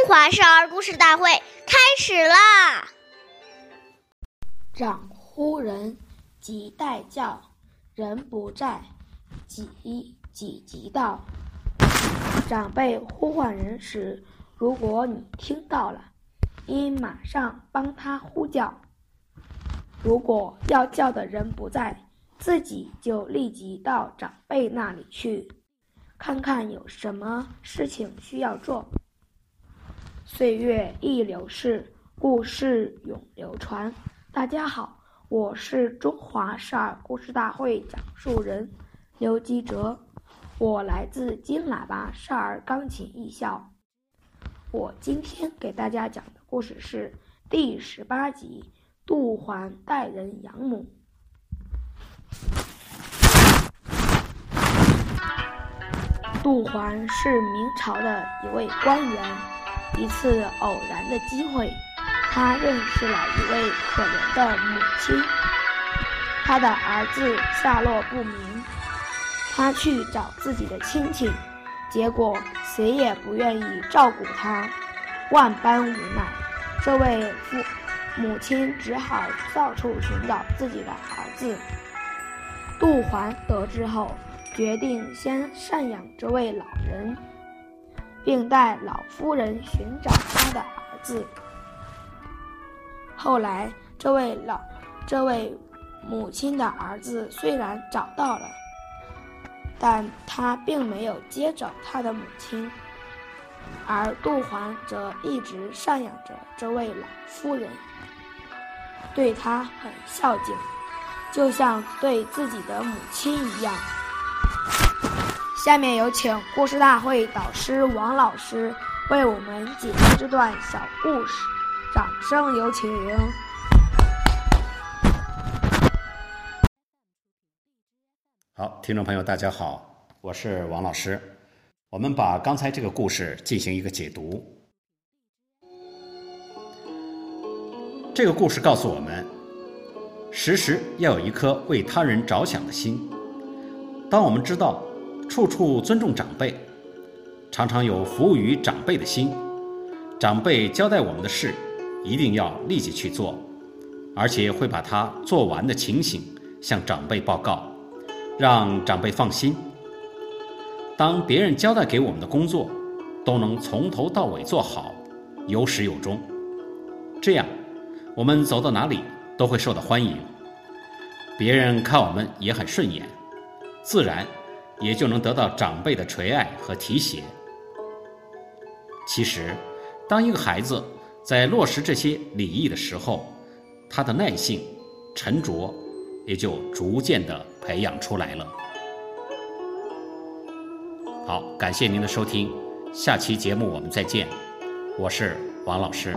中华少儿故事大会开始啦！长呼人，即待叫，人不在，己己即到。长辈呼唤人时，如果你听到了，应马上帮他呼叫；如果要叫的人不在，自己就立即到长辈那里去，看看有什么事情需要做。岁月易流逝，故事永流传。大家好，我是中华少儿故事大会讲述人刘基哲，我来自金喇叭少儿钢琴艺校。我今天给大家讲的故事是第十八集《杜环代人养母》。杜环是明朝的一位官员。一次偶然的机会，他认识了一位可怜的母亲。他的儿子下落不明，他去找自己的亲戚，结果谁也不愿意照顾他，万般无奈，这位父母亲只好到处寻找自己的儿子。杜环得知后，决定先赡养这位老人。并带老夫人寻找他的儿子。后来，这位老、这位母亲的儿子虽然找到了，但他并没有接走他的母亲，而杜环则一直赡养着这位老夫人，对他很孝敬，就像对自己的母亲一样。下面有请故事大会导师王老师为我们解读这段小故事，掌声有请。好，听众朋友，大家好，我是王老师。我们把刚才这个故事进行一个解读。这个故事告诉我们，时时要有一颗为他人着想的心。当我们知道。处处尊重长辈，常常有服务于长辈的心。长辈交代我们的事，一定要立即去做，而且会把他做完的情形向长辈报告，让长辈放心。当别人交代给我们的工作，都能从头到尾做好，有始有终，这样我们走到哪里都会受到欢迎，别人看我们也很顺眼，自然。也就能得到长辈的垂爱和提携。其实，当一个孩子在落实这些礼仪的时候，他的耐性、沉着也就逐渐的培养出来了。好，感谢您的收听，下期节目我们再见，我是王老师。